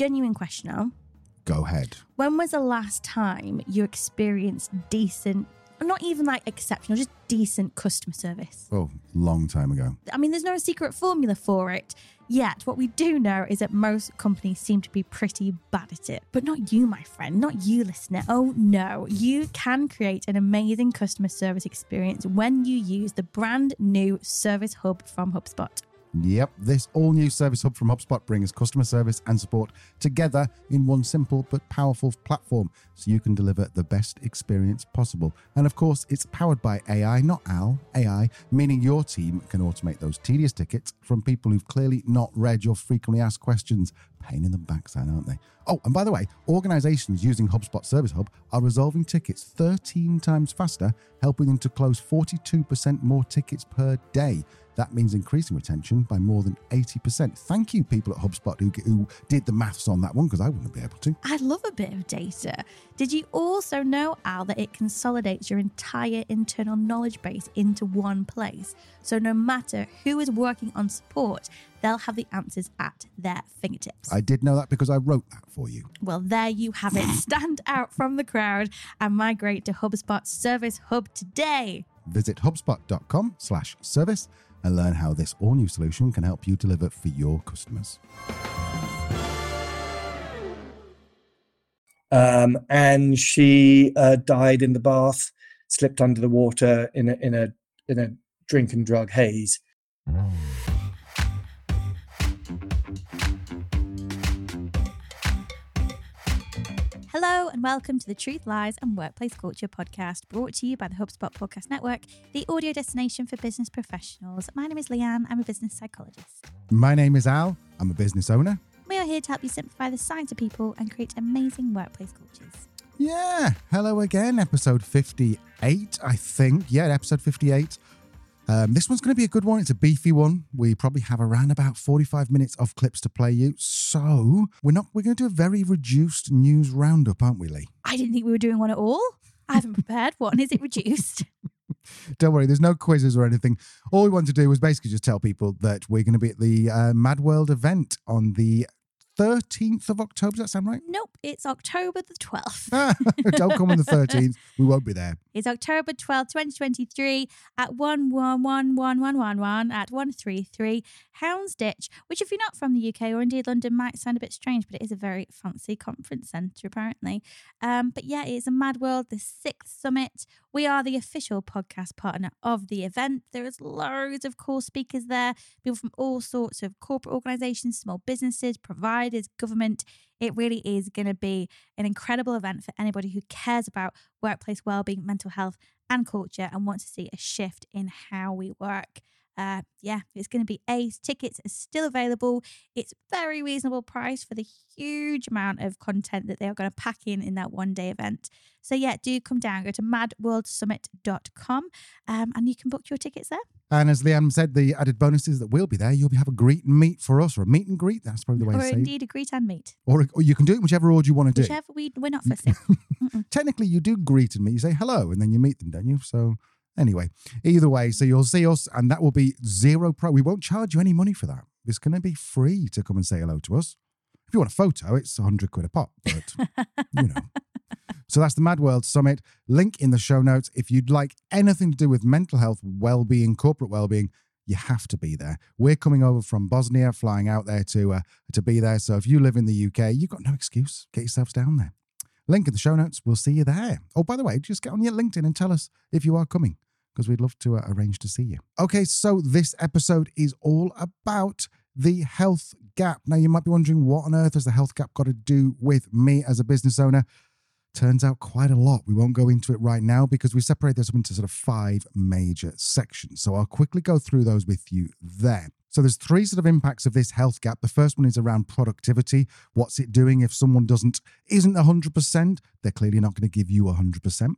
genuine question now. Go ahead. When was the last time you experienced decent, not even like exceptional, just decent customer service? Oh, long time ago. I mean, there's no secret formula for it. Yet, what we do know is that most companies seem to be pretty bad at it. But not you, my friend, not you, listener. Oh no, you can create an amazing customer service experience when you use the brand new Service Hub from HubSpot. Yep, this all new Service Hub from HubSpot brings customer service and support together in one simple but powerful platform so you can deliver the best experience possible. And of course, it's powered by AI, not AL, AI, meaning your team can automate those tedious tickets from people who've clearly not read your frequently asked questions. Pain in the backside, aren't they? Oh, and by the way, organizations using HubSpot Service Hub are resolving tickets 13 times faster, helping them to close 42% more tickets per day. That means increasing retention by more than 80%. Thank you, people at HubSpot who, who did the maths on that one, because I wouldn't be able to. I love a bit of data. Did you also know, Al, that it consolidates your entire internal knowledge base into one place? So no matter who is working on support, they'll have the answers at their fingertips. I did know that because I wrote that for you. Well, there you have it. Stand out from the crowd and migrate to HubSpot Service Hub today. Visit hubspot.com slash service and learn how this all new solution can help you deliver for your customers. Um, and she uh, died in the bath, slipped under the water in a in a in a drink and drug haze. Hello and welcome to the Truth, Lies and Workplace Culture podcast brought to you by the HubSpot Podcast Network, the audio destination for business professionals. My name is Leanne. I'm a business psychologist. My name is Al. I'm a business owner. We are here to help you simplify the science of people and create amazing workplace cultures. Yeah. Hello again. Episode 58, I think. Yeah, episode 58. Um, this one's going to be a good one. It's a beefy one. We probably have around about 45 minutes of clips to play you. So we're not, we're going to do a very reduced news roundup, aren't we, Lee? I didn't think we were doing one at all. I haven't prepared one. Is it reduced? Don't worry, there's no quizzes or anything. All we want to do was basically just tell people that we're going to be at the uh, Mad World event on the 13th of October. Does that sound right? Nope, it's October the 12th. Don't come on the 13th. We won't be there. It's October 12th, 2023 at 111111 at 133 Houndsditch, which if you're not from the UK or indeed London might sound a bit strange, but it is a very fancy conference centre apparently. Um, but yeah, it is a Mad World, the sixth summit. We are the official podcast partner of the event. There is loads of cool speakers there, people from all sorts of corporate organisations, small businesses, providers, government. It really is going to be an incredible event for anybody who cares about workplace well-being, mental health, and culture, and wants to see a shift in how we work. Uh, yeah, it's going to be ace. Tickets are still available. It's very reasonable price for the huge amount of content that they are going to pack in in that one day event. So yeah, do come down. Go to madworldsummit.com um, and you can book your tickets there. And as Liam said, the added bonus is that we'll be there. You'll have a greet and meet for us, or a meet and greet. That's probably the way or to say indeed a greet and meet. Or, or you can do it whichever order you want to do. Whichever we, we're not fussy. Technically, you do greet and meet. You say hello, and then you meet them, don't you? So anyway, either way, so you'll see us, and that will be zero pro. We won't charge you any money for that. It's going to be free to come and say hello to us. If you want a photo, it's 100 quid a pop, but you know. So that's the Mad World Summit. Link in the show notes. If you'd like anything to do with mental health, well-being, corporate well-being, you have to be there. We're coming over from Bosnia, flying out there to uh, to be there. So if you live in the UK, you've got no excuse. Get yourselves down there. Link in the show notes. We'll see you there. Oh, by the way, just get on your LinkedIn and tell us if you are coming because we'd love to uh, arrange to see you. Okay, so this episode is all about the health gap. Now, you might be wondering what on earth has the health gap got to do with me as a business owner? Turns out quite a lot. We won't go into it right now because we separate this up into sort of five major sections. So I'll quickly go through those with you there. So there's three sort of impacts of this health gap. The first one is around productivity. What's it doing if someone doesn't isn't 100%? They're clearly not going to give you 100%.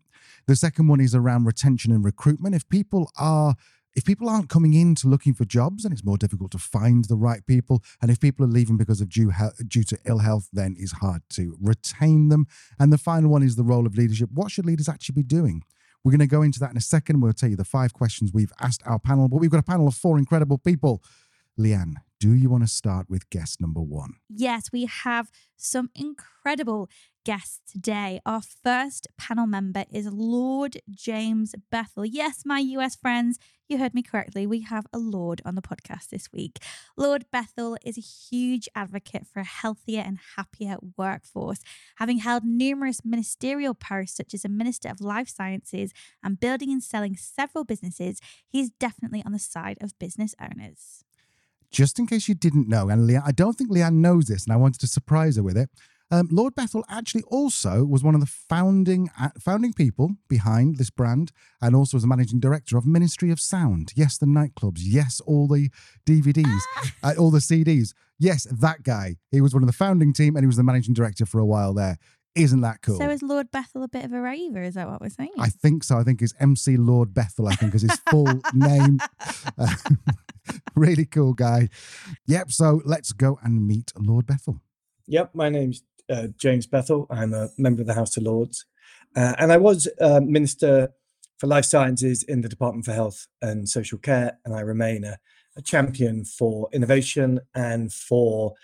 The second one is around retention and recruitment. If people are if people aren't coming in to looking for jobs, then it's more difficult to find the right people. And if people are leaving because of due, he- due to ill health, then it's hard to retain them. And the final one is the role of leadership. What should leaders actually be doing? We're going to go into that in a second. We'll tell you the five questions we've asked our panel, but we've got a panel of four incredible people. Leanne, do you want to start with guest number one? Yes, we have some incredible guests today. Our first panel member is Lord James Bethell. Yes, my US friends, you heard me correctly. We have a Lord on the podcast this week. Lord Bethell is a huge advocate for a healthier and happier workforce, having held numerous ministerial posts such as a Minister of Life Sciences and building and selling several businesses. He's definitely on the side of business owners. Just in case you didn't know, and Leanne, I don't think Leanne knows this, and I wanted to surprise her with it. Um, Lord Bethell actually also was one of the founding uh, founding people behind this brand, and also was the managing director of Ministry of Sound. Yes, the nightclubs. Yes, all the DVDs, uh, all the CDs. Yes, that guy. He was one of the founding team, and he was the managing director for a while there. Isn't that cool? So is Lord Bethell a bit of a raver? Is that what we're saying? I think so. I think it's MC Lord Bethell. I think is his full name. Uh, really cool guy. Yep. So let's go and meet Lord Bethell. Yep, my name's uh, James Bethell. I'm a member of the House of Lords, uh, and I was uh, Minister for Life Sciences in the Department for Health and Social Care, and I remain a, a champion for innovation and for,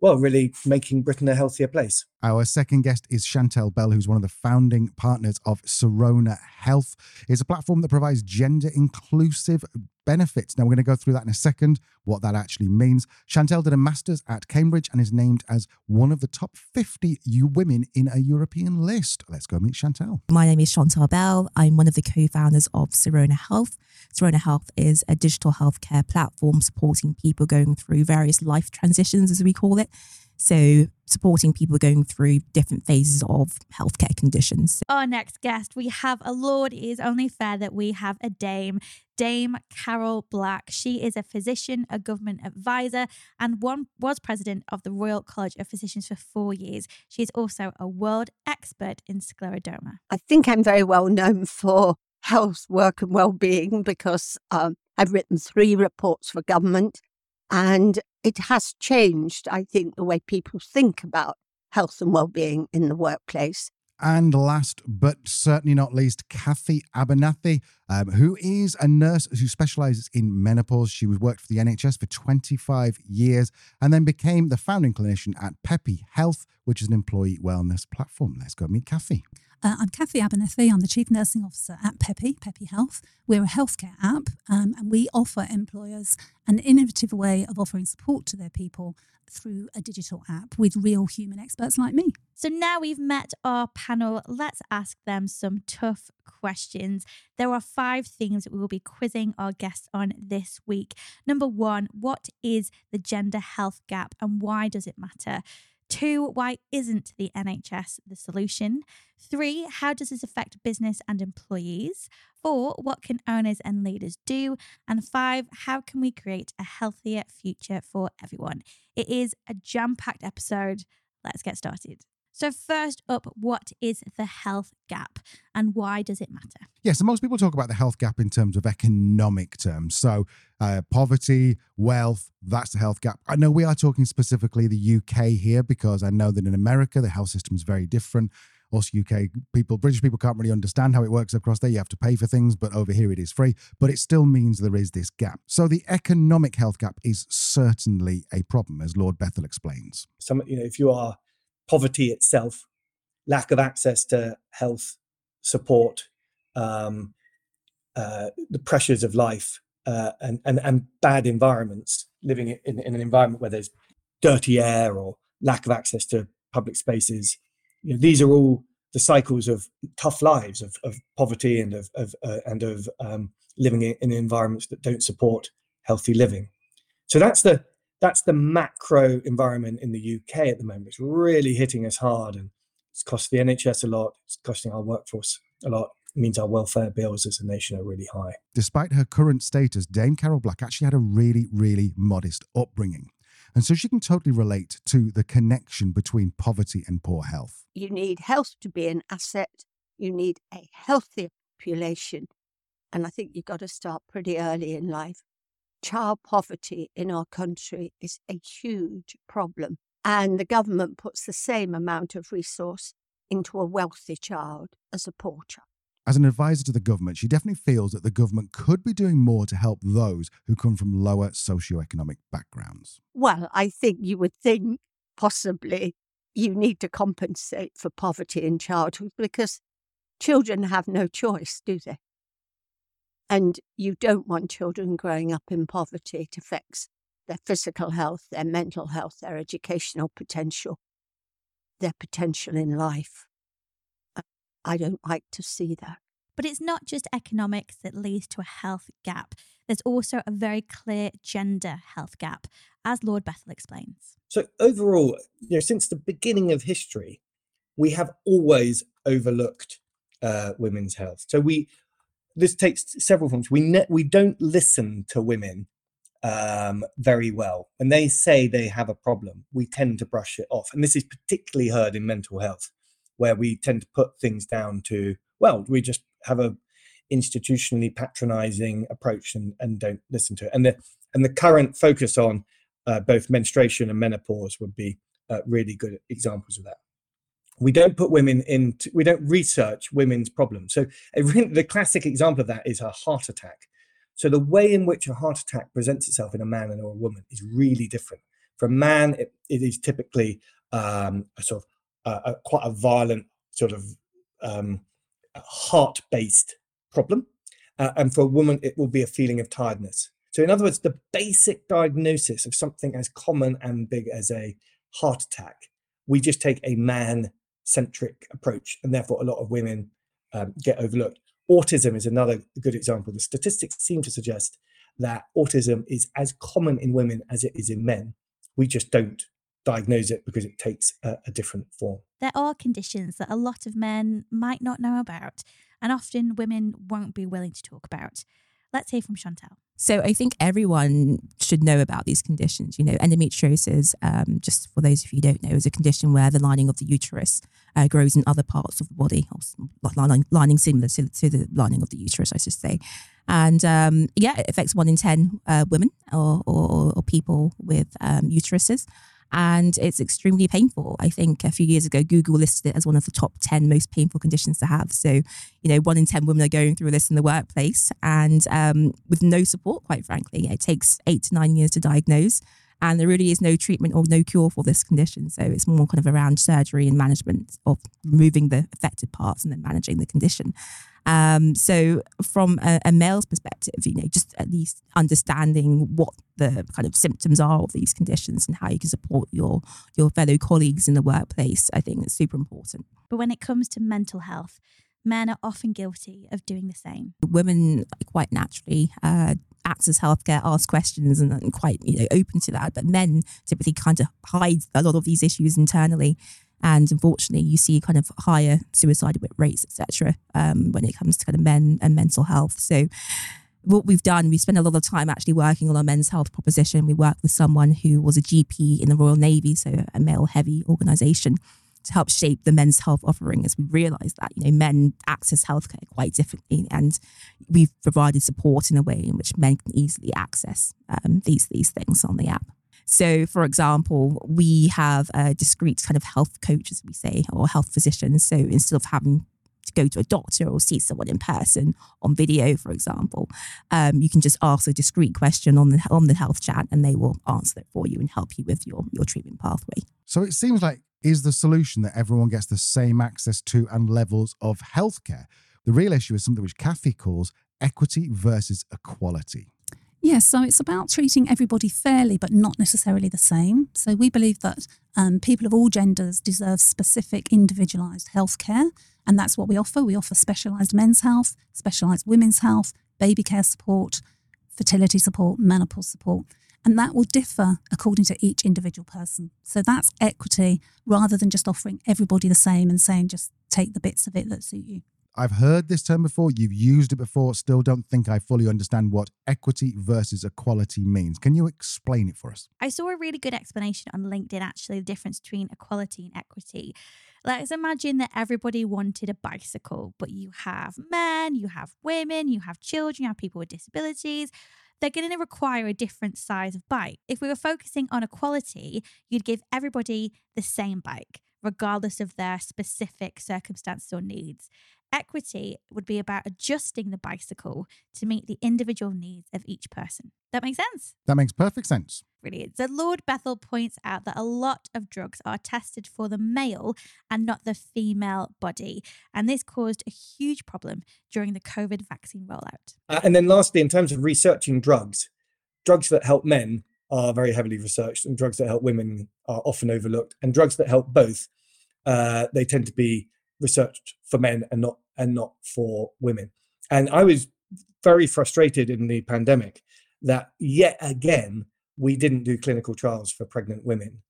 well, really making Britain a healthier place. Our second guest is Chantelle Bell, who's one of the founding partners of Sirona Health. It's a platform that provides gender inclusive benefits. Now, we're going to go through that in a second, what that actually means. Chantelle did a master's at Cambridge and is named as one of the top 50 women in a European list. Let's go meet Chantelle. My name is Chantelle Bell. I'm one of the co founders of Sirona Health. Sirona Health is a digital healthcare platform supporting people going through various life transitions, as we call it. So, supporting people going through different phases of healthcare conditions. Our next guest, we have a Lord. It is only fair that we have a Dame, Dame Carol Black. She is a physician, a government advisor, and one was president of the Royal College of Physicians for four years. She is also a world expert in scleroderma. I think I'm very well known for health, work, and well-being because um, I've written three reports for government, and it has changed. I think the way people think about health and well-being in the workplace. And last but certainly not least, Kathy Abernethy, um, who is a nurse who specializes in menopause. She worked for the NHS for 25 years and then became the founding clinician at Peppy Health, which is an employee wellness platform. Let's go meet Kathy. Uh, I'm Kathy Abernethy. I'm the Chief Nursing Officer at Peppy, Peppy Health. We're a healthcare app um, and we offer employers an innovative way of offering support to their people through a digital app with real human experts like me. So now we've met our panel, let's ask them some tough questions. There are five things that we will be quizzing our guests on this week. Number one, what is the gender health gap and why does it matter? Two, why isn't the NHS the solution? Three, how does this affect business and employees? Four, what can owners and leaders do? And five, how can we create a healthier future for everyone? It is a jam packed episode. Let's get started. So, first up, what is the health gap and why does it matter? Yeah, so most people talk about the health gap in terms of economic terms. So, uh, poverty, wealth, that's the health gap. I know we are talking specifically the UK here because I know that in America, the health system is very different. Also, UK people, British people can't really understand how it works across there. You have to pay for things, but over here it is free. But it still means there is this gap. So the economic health gap is certainly a problem, as Lord Bethell explains. Some, you know, if you are poverty itself, lack of access to health support, um, uh, the pressures of life, uh, and, and and bad environments, living in, in an environment where there's dirty air or lack of access to public spaces. You know, these are all the cycles of tough lives of, of poverty and of, of uh, and of um, living in, in environments that don't support healthy living. So that's the that's the macro environment in the UK at the moment. It's really hitting us hard and it's cost the NHS a lot. It's costing our workforce a lot. It means our welfare bills as a nation are really high. Despite her current status, Dame Carol Black actually had a really, really modest upbringing. And so she can totally relate to the connection between poverty and poor health. You need health to be an asset. You need a healthier population. And I think you've got to start pretty early in life child poverty in our country is a huge problem. And the government puts the same amount of resource into a wealthy child as a poor child. As an advisor to the government, she definitely feels that the government could be doing more to help those who come from lower socioeconomic backgrounds. Well, I think you would think possibly you need to compensate for poverty in childhood because children have no choice, do they? And you don't want children growing up in poverty. It affects their physical health, their mental health, their educational potential, their potential in life. I don't like to see that. But it's not just economics that leads to a health gap. There's also a very clear gender health gap, as Lord Bethell explains. So overall, you know, since the beginning of history, we have always overlooked uh, women's health. So we this takes several forms. We ne- we don't listen to women um, very well. When they say they have a problem, we tend to brush it off, and this is particularly heard in mental health, where we tend to put things down to well, we just have a institutionally patronizing approach and, and don't listen to it. And the and the current focus on uh, both menstruation and menopause would be uh, really good examples of that. We don't put women into, we don't research women's problems. So the classic example of that is a heart attack. So the way in which a heart attack presents itself in a man and or a woman is really different. For a man, it, it is typically um, a sort of uh, a, quite a violent sort of um, heart-based problem, uh, and for a woman, it will be a feeling of tiredness. So, in other words, the basic diagnosis of something as common and big as a heart attack, we just take a man centric approach, and therefore a lot of women um, get overlooked. Autism is another good example. The statistics seem to suggest that autism is as common in women as it is in men. We just don't diagnose it because it takes a, a different form. There are conditions that a lot of men might not know about, and often women won't be willing to talk about. Let's hear from Chantelle. So I think everyone should know about these conditions. You know, endometriosis, um, just for those of you who don't know, is a condition where the lining of the uterus uh, grows in other parts of the body, lining, lining similar to, to, the lining of the uterus, I should say. And um, yeah, it affects one in 10 uh, women or, or, or, people with um, uteruses and it's extremely painful. I think a few years ago, Google listed it as one of the top 10 most painful conditions to have. So, you know, one in 10 women are going through this in the workplace and um, with no support, quite frankly. It takes eight to nine years to diagnose. And there really is no treatment or no cure for this condition. So it's more kind of around surgery and management of removing the affected parts and then managing the condition. Um, so from a, a, male's perspective, you know, just at least understanding what the kind of symptoms are of these conditions and how you can support your your fellow colleagues in the workplace, I think is super important. But when it comes to mental health, men are often guilty of doing the same. Women quite naturally uh, access healthcare, ask questions, and, and quite you know open to that. But men typically kind of hide a lot of these issues internally. And unfortunately, you see kind of higher suicide rates, etc., um, when it comes to kind of men and mental health. So, what we've done, we spent a lot of time actually working on our men's health proposition. We worked with someone who was a GP in the Royal Navy, so a male heavy organization, to help shape the men's health offering as we realized that, you know, men access healthcare quite differently. And we've provided support in a way in which men can easily access um, these, these things on the app. So, for example, we have a discrete kind of health coach, as we say, or health physicians. So instead of having to go to a doctor or see someone in person on video, for example, um, you can just ask a discrete question on the on the health chat, and they will answer it for you and help you with your your treatment pathway. So it seems like is the solution that everyone gets the same access to and levels of healthcare. The real issue is something which Kathy calls equity versus equality. Yes, so it's about treating everybody fairly, but not necessarily the same. So we believe that um, people of all genders deserve specific individualised healthcare, and that's what we offer. We offer specialised men's health, specialised women's health, baby care support, fertility support, menopause support, and that will differ according to each individual person. So that's equity rather than just offering everybody the same and saying just take the bits of it that suit you. I've heard this term before, you've used it before, still don't think I fully understand what equity versus equality means. Can you explain it for us? I saw a really good explanation on LinkedIn, actually, the difference between equality and equity. Let's imagine that everybody wanted a bicycle, but you have men, you have women, you have children, you have people with disabilities. They're going to require a different size of bike. If we were focusing on equality, you'd give everybody the same bike regardless of their specific circumstances or needs. Equity would be about adjusting the bicycle to meet the individual needs of each person. That makes sense? That makes perfect sense. Brilliant. So, Lord Bethell points out that a lot of drugs are tested for the male and not the female body. And this caused a huge problem during the COVID vaccine rollout. Uh, and then, lastly, in terms of researching drugs, drugs that help men are very heavily researched, and drugs that help women are often overlooked. And drugs that help both, uh, they tend to be researched for men and not and not for women. And I was very frustrated in the pandemic that yet again we didn't do clinical trials for pregnant women.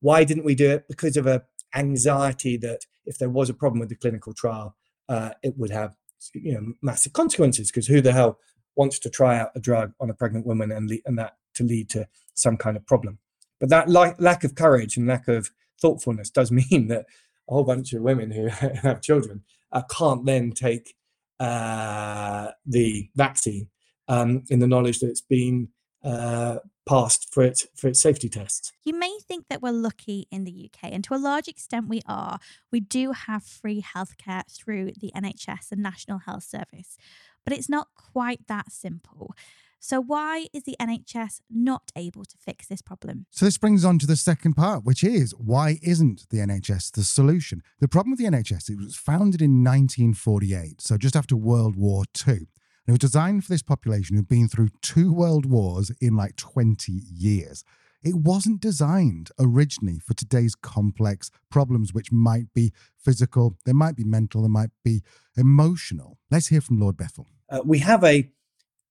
Why didn't we do it? Because of a anxiety that if there was a problem with the clinical trial, uh, it would have you know massive consequences. Because who the hell wants to try out a drug on a pregnant woman and le- and that to lead to some kind of problem? But that li- lack of courage and lack of thoughtfulness does mean that a whole bunch of women who have children uh, can't then take uh, the vaccine um, in the knowledge that it's been uh, passed for its for its safety tests. You may think that we're lucky in the UK, and to a large extent we are. We do have free healthcare through the NHS and National Health Service, but it's not quite that simple. So, why is the NHS not able to fix this problem? So, this brings on to the second part, which is why isn't the NHS the solution? The problem with the NHS, it was founded in 1948, so just after World War II. And it was designed for this population who'd been through two world wars in like 20 years. It wasn't designed originally for today's complex problems, which might be physical, they might be mental, they might be emotional. Let's hear from Lord Bethell. Uh, we have a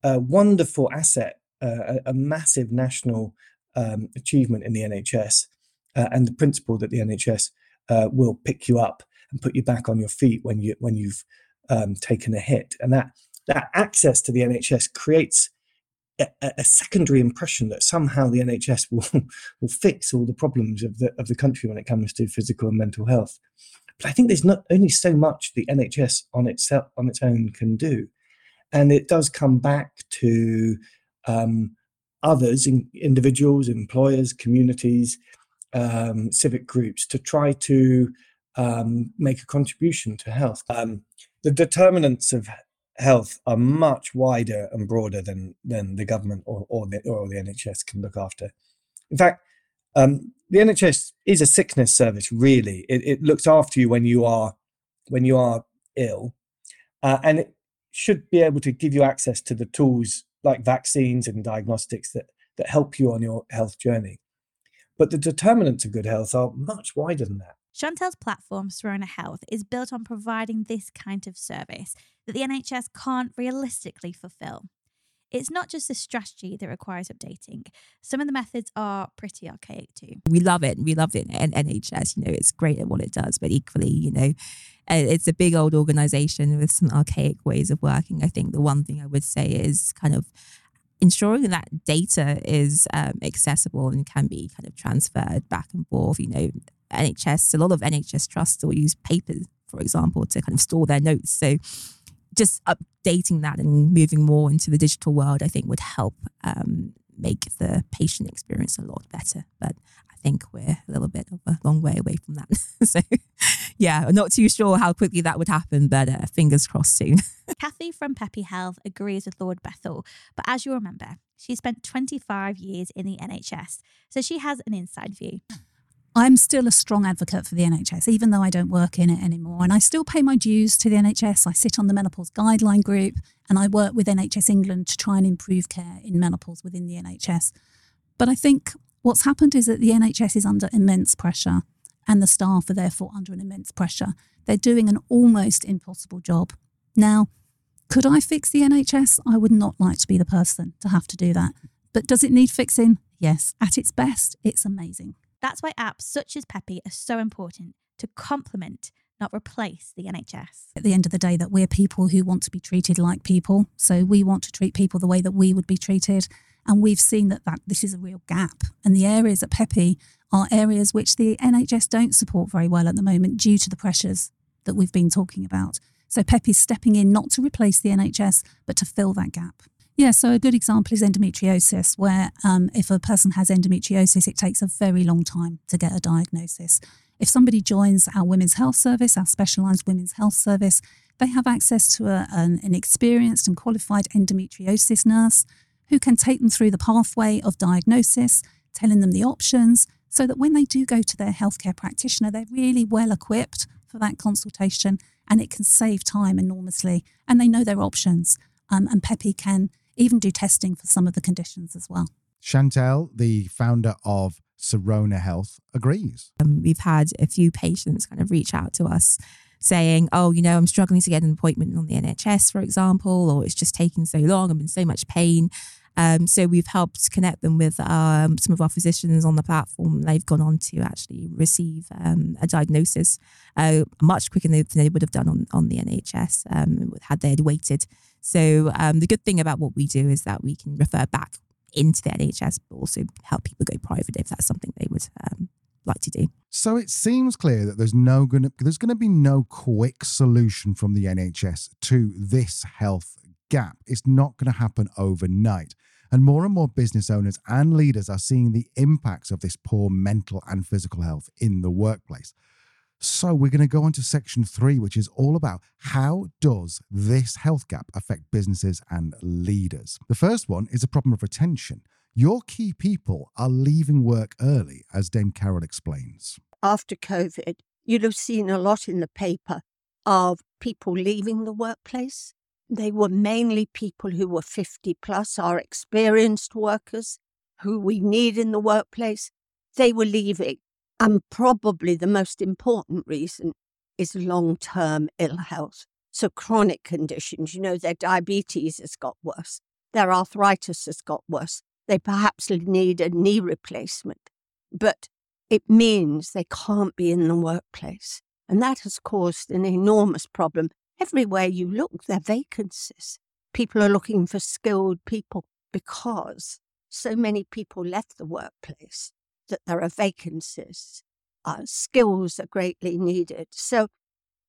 a wonderful asset, uh, a, a, massive national um, achievement in the NHS, uh, and the principle that the NHS uh, will pick you up and put you back on your feet when you when you've um, taken a hit, and that that access to the NHS creates a, a, secondary impression that somehow the NHS will will fix all the problems of the of the country when it comes to physical and mental health. But I think there's not only so much the NHS on itself on its own can do. And it does come back to um, others, in, individuals, employers, communities, um, civic groups to try to um, make a contribution to health. Um, the determinants of health are much wider and broader than than the government or, or the or the NHS can look after. In fact, um, the NHS is a sickness service. Really, it, it, looks after you when you are when you are ill, uh, and it, should be able to give you access to the tools like vaccines and diagnostics that, that help you on your health journey. But the determinants of good health are much wider than that. Chantelle's platform, Sirona Health, is built on providing this kind of service that the NHS can't realistically fulfill. It's not just a strategy that requires updating. Some of the methods are pretty archaic too. We love it. We love it. And NHS, you know, it's great at what it does, but equally, you know, it's a big old organization with some archaic ways of working. I think the one thing I would say is kind of ensuring that data is um, accessible and can be kind of transferred back and forth. You know, NHS, a lot of NHS trusts still use paper, for example, to kind of store their notes. So just updating that and moving more into the digital world, I think would help um, make the patient experience a lot better. But I think we're a little bit of a long way away from that. so, yeah, I'm not too sure how quickly that would happen, but uh, fingers crossed soon. Kathy from Peppy Health agrees with Lord Bethell, but as you remember, she spent 25 years in the NHS, so she has an inside view. I'm still a strong advocate for the NHS, even though I don't work in it anymore. And I still pay my dues to the NHS. I sit on the menopause guideline group and I work with NHS England to try and improve care in menopause within the NHS. But I think what's happened is that the NHS is under immense pressure and the staff are therefore under an immense pressure. They're doing an almost impossible job. Now, could I fix the NHS? I would not like to be the person to have to do that. But does it need fixing? Yes. At its best, it's amazing. That's why apps such as Peppy are so important to complement, not replace the NHS. At the end of the day, that we're people who want to be treated like people. So we want to treat people the way that we would be treated. And we've seen that, that this is a real gap. And the areas at Peppy are areas which the NHS don't support very well at the moment due to the pressures that we've been talking about. So Peppy's stepping in not to replace the NHS, but to fill that gap. Yeah, so a good example is endometriosis, where um, if a person has endometriosis, it takes a very long time to get a diagnosis. If somebody joins our women's health service, our specialised women's health service, they have access to a, an, an experienced and qualified endometriosis nurse who can take them through the pathway of diagnosis, telling them the options, so that when they do go to their healthcare practitioner, they're really well equipped for that consultation and it can save time enormously and they know their options. Um, and Peppy can even do testing for some of the conditions as well. Chantelle, the founder of Sirona Health, agrees. Um, we've had a few patients kind of reach out to us saying, oh, you know, I'm struggling to get an appointment on the NHS, for example, or it's just taking so long, I'm in so much pain. Um, so we've helped connect them with um, some of our physicians on the platform. They've gone on to actually receive um, a diagnosis uh, much quicker than they would have done on, on the NHS um, had they had waited. So um, the good thing about what we do is that we can refer back into the NHS, but also help people go private if that's something they would um, like to do. So it seems clear that there's no gonna there's going to be no quick solution from the NHS to this health gap. It's not going to happen overnight. And more and more business owners and leaders are seeing the impacts of this poor mental and physical health in the workplace. So we're going to go on to section three, which is all about how does this health gap affect businesses and leaders? The first one is a problem of retention. Your key people are leaving work early, as Dame Carol explains. After COVID, you'd have seen a lot in the paper of people leaving the workplace. They were mainly people who were 50 plus, our experienced workers who we need in the workplace. They were leaving. And probably the most important reason is long term ill health. So, chronic conditions, you know, their diabetes has got worse, their arthritis has got worse, they perhaps need a knee replacement. But it means they can't be in the workplace. And that has caused an enormous problem. Everywhere you look, there are vacancies. People are looking for skilled people because so many people left the workplace that there are vacancies. Uh, skills are greatly needed. So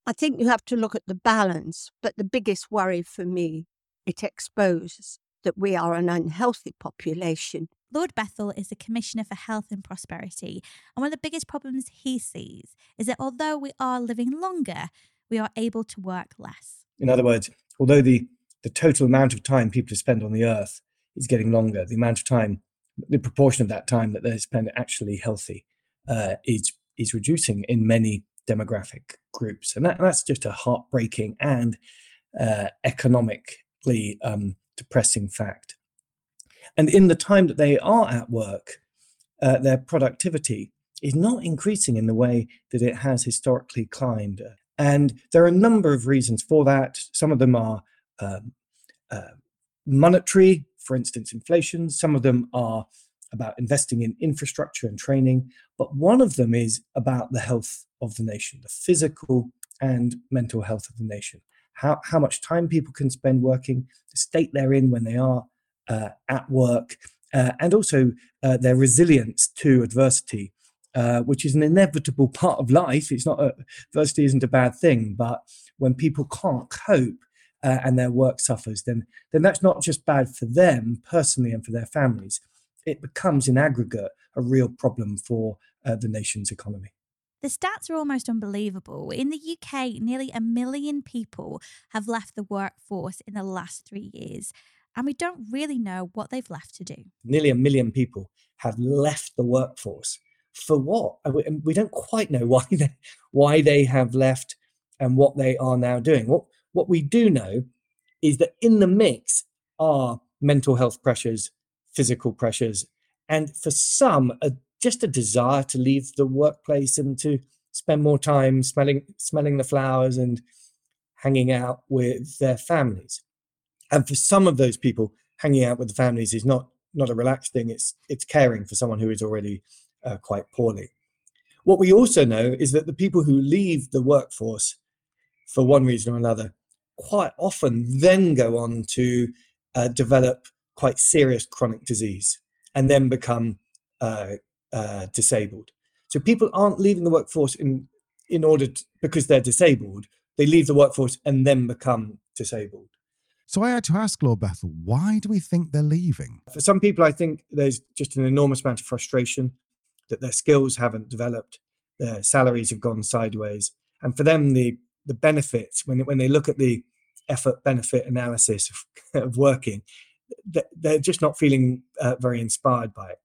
I think you have to look at the balance. But the biggest worry for me, it exposes that we are an unhealthy population. Lord Bethell is the Commissioner for Health and Prosperity, and one of the biggest problems he sees is that although we are living longer, we are able to work less. In other words, although the, the total amount of time people spend on the earth is getting longer, the amount of time, the proportion of that time that they spend actually healthy uh, is, is reducing in many demographic groups. And that, that's just a heartbreaking and uh, economically um, depressing fact. And in the time that they are at work, uh, their productivity is not increasing in the way that it has historically climbed. And there are a number of reasons for that. Some of them are um, uh, monetary, for instance, inflation. Some of them are about investing in infrastructure and training. But one of them is about the health of the nation, the physical and mental health of the nation. How, how much time people can spend working, the state they're in when they are uh, at work, uh, and also uh, their resilience to adversity uh, which is an inevitable part of life. It's not a, adversity isn't a bad thing, but when people can't cope uh, and their work suffers, then then that's not just bad for them personally and for their families. It becomes in aggregate a real problem for uh, the nation's economy. The stats are almost unbelievable. In the UK, nearly a million people have left the workforce in the last three years, and we don't really know what they've left to do. Nearly a million people have left the workforce for what? We don't quite know why they, why they have left and what they are now doing. What what we do know is that in the mix are mental health pressures, physical pressures, and for some, a, just a desire to leave the workplace and to spend more time smelling smelling the flowers and hanging out with their families. And for some of those people, hanging out with the families is not not a relaxed thing. It's it's caring for someone who is already uh, quite poorly. What we also know is that the people who leave the workforce for one reason or another quite often then go on to uh, develop quite serious chronic disease and then become uh, uh, disabled. So people aren't leaving the workforce in in order to, because they're disabled. They leave the workforce and then become disabled. So I had to ask Lord Bethell, why do we think they're leaving? For some people, I think there's just an enormous amount of frustration that their skills haven't developed, their salaries have gone sideways, and for them, the the benefits when when they look at the effort benefit analysis of, of working, they're just not feeling uh, very inspired by it.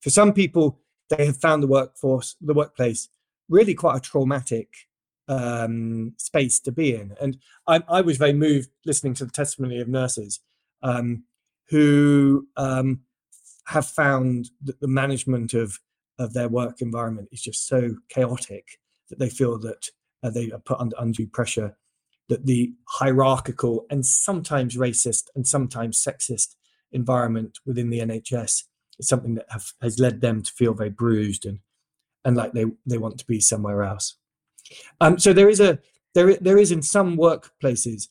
For some people, they have found the workforce, the workplace, really quite a traumatic um, space to be in. And I, I, was very moved listening to the testimony of nurses um, who um, have found that the management of of their work environment is just so chaotic that they feel that uh, they are put under undue pressure. That the hierarchical and sometimes racist and sometimes sexist environment within the NHS is something that have, has led them to feel very bruised and and like they they want to be somewhere else. Um, so there is a there there is in some workplaces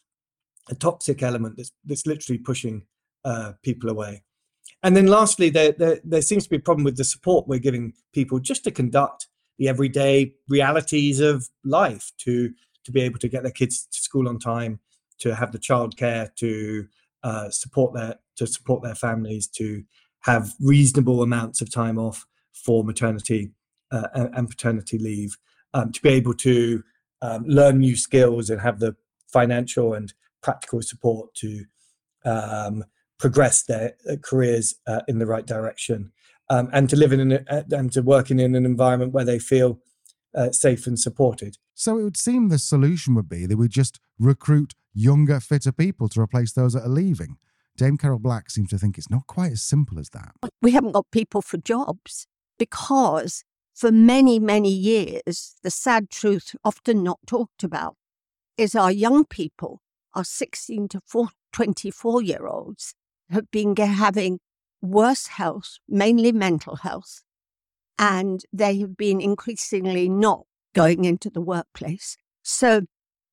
a toxic element that's that's literally pushing uh, people away. And then lastly, there, there there seems to be a problem with the support we're giving people just to conduct the everyday realities of life, to to be able to get their kids to school on time, to have the childcare, to uh, support their to support their families, to have reasonable amounts of time off for maternity uh, and, and, paternity leave, um, to be able to um, learn new skills and have the financial and practical support to um, progress their uh, careers uh, in the right direction, um, and to live in an, uh, and to work in, in an environment where they feel uh, safe and supported. So it would seem the solution would be that we just recruit younger, fitter people to replace those that are leaving. Dame Carol Black seems to think it's not quite as simple as that. We haven't got people for jobs because for many, many years, the sad truth, often not talked about, is our young people, our 16 to 24 year olds, have been having worse health, mainly mental health, and they have been increasingly not going into the workplace. So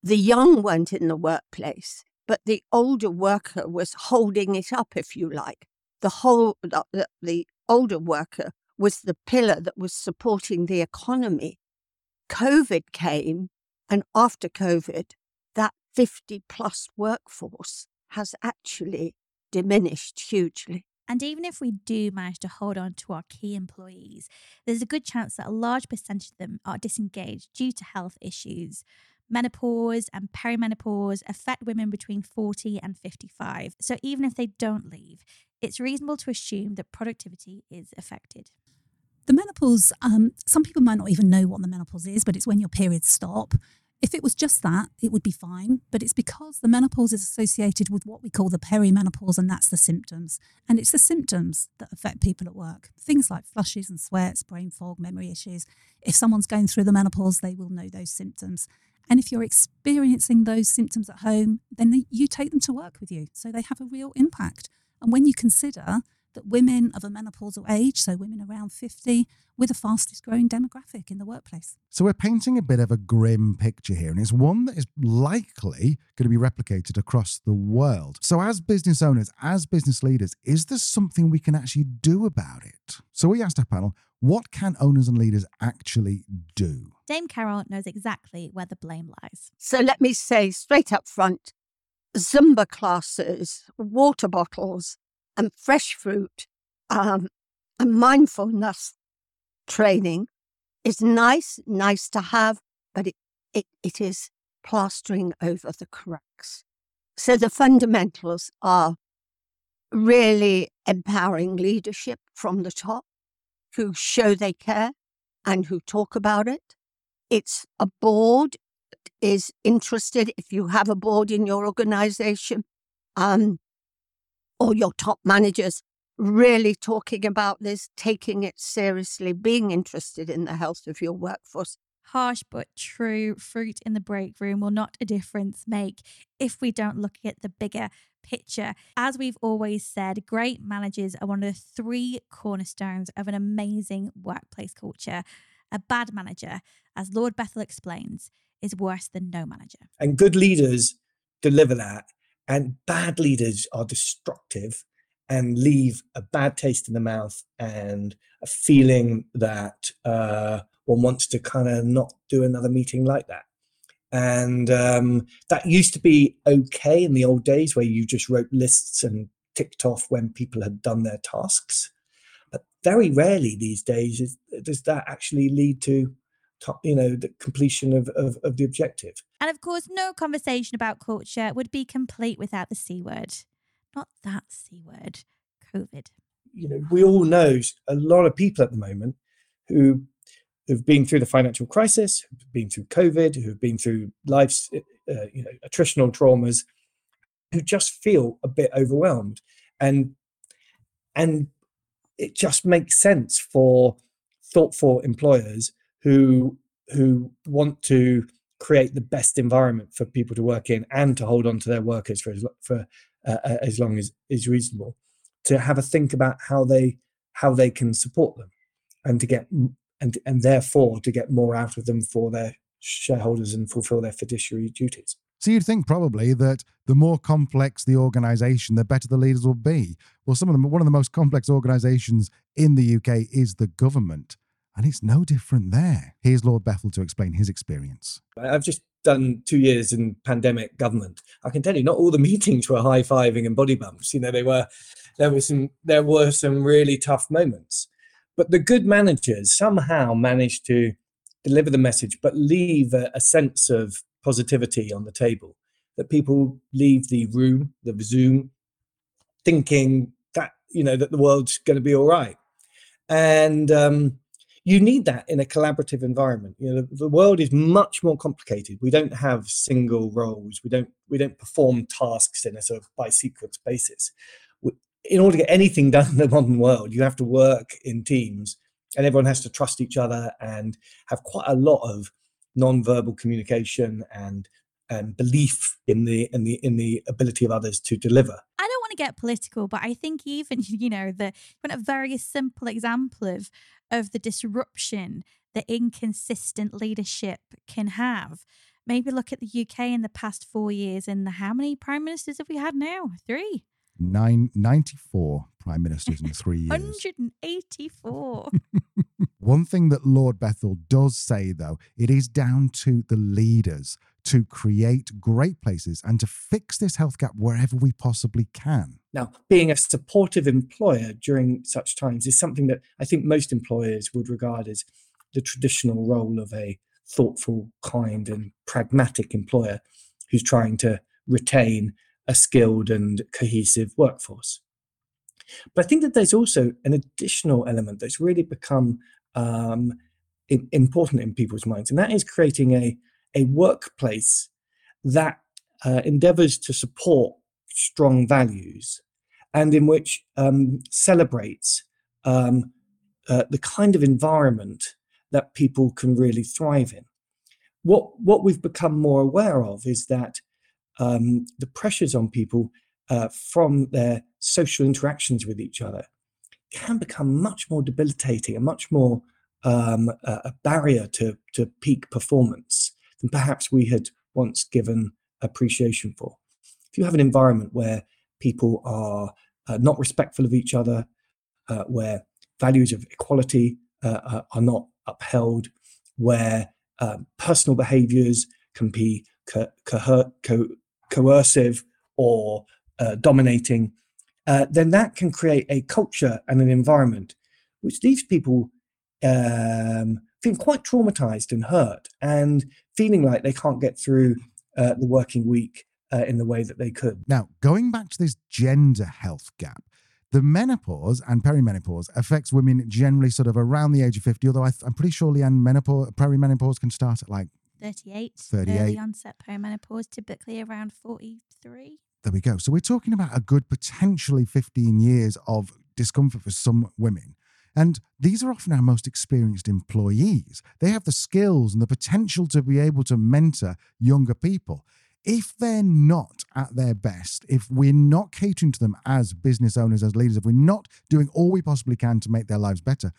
the young weren't in the workplace, but the older worker was holding it up, if you like. The whole, the, the older worker was the pillar that was supporting the economy. COVID came, and after COVID, that 50 plus workforce has actually diminished hugely. And even if we do manage to hold on to our key employees, there's a good chance that a large percentage of them are disengaged due to health issues. Menopause and perimenopause affect women between 40 and 55. So even if they don't leave, it's reasonable to assume that productivity is affected. The menopause, um, some people might not even know what the menopause is, but it's when your periods stop. If it was just that, it would be fine. But it's because the menopause is associated with what we call the perimenopause, and that's the symptoms. And it's the symptoms that affect people at work. Things like flushes and sweats, brain fog, memory issues. If someone's going through the menopause, they will know those symptoms. And if you're experiencing those symptoms at home, then you take them to work with you. So they have a real impact. And when you consider that women of a menopausal age, so women around 50, we're the fastest growing demographic in the workplace. So we're painting a bit of a grim picture here, and it's one that is likely going to be replicated across the world. So, as business owners, as business leaders, is there something we can actually do about it? So, we asked our panel, what can owners and leaders actually do? Dame Carol knows exactly where the blame lies. So, let me say straight up front Zumba classes, water bottles, and fresh fruit um, and mindfulness training is nice, nice to have, but it, it, it is plastering over the cracks. So the fundamentals are really empowering leadership from the top who show they care and who talk about it. It's a board is interested if you have a board in your organization um, or your top managers really talking about this, taking it seriously, being interested in the health of your workforce. Harsh but true, fruit in the break room will not a difference make if we don't look at the bigger picture. As we've always said, great managers are one of the three cornerstones of an amazing workplace culture. A bad manager, as Lord Bethell explains, is worse than no manager. And good leaders deliver that, and bad leaders are destructive and leave a bad taste in the mouth and a feeling that uh, one wants to kind of not do another meeting like that. And um, that used to be okay in the old days where you just wrote lists and ticked off when people had done their tasks. But very rarely these days is, does that actually lead to, you know, the completion of, of, of the objective. And of course, no conversation about culture would be complete without the C word. Not that C word, COVID. You know, we all know a lot of people at the moment who who've been through the financial crisis, who've been through COVID, who've been through life's uh, you know attritional traumas, who just feel a bit overwhelmed, and and it just makes sense for thoughtful employers who who want to create the best environment for people to work in and to hold on to their workers for as, for uh, uh as long as is reasonable to have a think about how they how they can support them and to get and and therefore to get more out of them for their shareholders and fulfill their fiduciary duties. So you'd think probably that the more complex the organisation, the better the leaders will be. Well, some of them, one of the most complex organisations in the UK is the government, and it's no different there. Here's Lord Bethell to explain his experience. I've just done two years in pandemic government. I can tell you, not all the meetings were high fiving and body bumps. You know, they were there were some there were some really tough moments. But the good managers somehow managed to deliver the message, but leave a, a sense of positivity on the table. That people leave the room, the Zoom, thinking that you know that the world's going to be all right, and um, you need that in a collaborative environment. You know, the, the world is much more complicated. We don't have single roles. We don't we don't perform tasks in a sort of by sequence basis in order to get anything done in the modern world, you have to work in teams and everyone has to trust each other and have quite a lot of non-verbal communication and and belief in the in the in the ability of others to deliver. To get political, but I think even you know the a very simple example of of the disruption that inconsistent leadership can have. Maybe look at the UK in the past four years and the, how many prime ministers have we had now? Three nine, 94 prime ministers in three years. 184. One thing that Lord Bethell does say, though, it is down to the leaders to create great places and to fix this health gap wherever we possibly can. Now, being a supportive employer during such times is something that I think most employers would regard as the traditional role of a thoughtful, kind, and pragmatic employer who's trying to retain a skilled and cohesive workforce. But I think that there's also an additional element that's really become um, important in people's minds, and that is creating a, a workplace that uh, endeavors to support strong values and in which um, celebrates um, uh, the kind of environment that people can really thrive in. What, what we've become more aware of is that um, the pressures on people uh, from their social interactions with each other can become much more debilitating and much more um, a, barrier to, to peak performance than perhaps we had once given appreciation for. If you have an environment where people are uh, not respectful of each other, uh, where values of equality uh, uh are not upheld, where um, personal behaviors can be co- co- co- coercive or uh, dominating, uh, then that can create a culture and an environment which leaves people um, feeling quite traumatized and hurt and feeling like they can't get through uh, the working week uh, in the way that they could. Now, going back to this gender health gap, the menopause and perimenopause affects women generally sort of around the age of 50, although I am pretty sure, Leanne, menopause, perimenopause can start at like 38. 38. Early onset perimenopause, typically around 43. There we go. So we're talking about a good potentially 15 years of discomfort for some women. And these are often our most experienced employees. They have the skills and the potential to be able to mentor younger people. If they're not at their best, if we're not catering to them as business owners, as leaders, if we're not doing all we possibly can to make their lives better,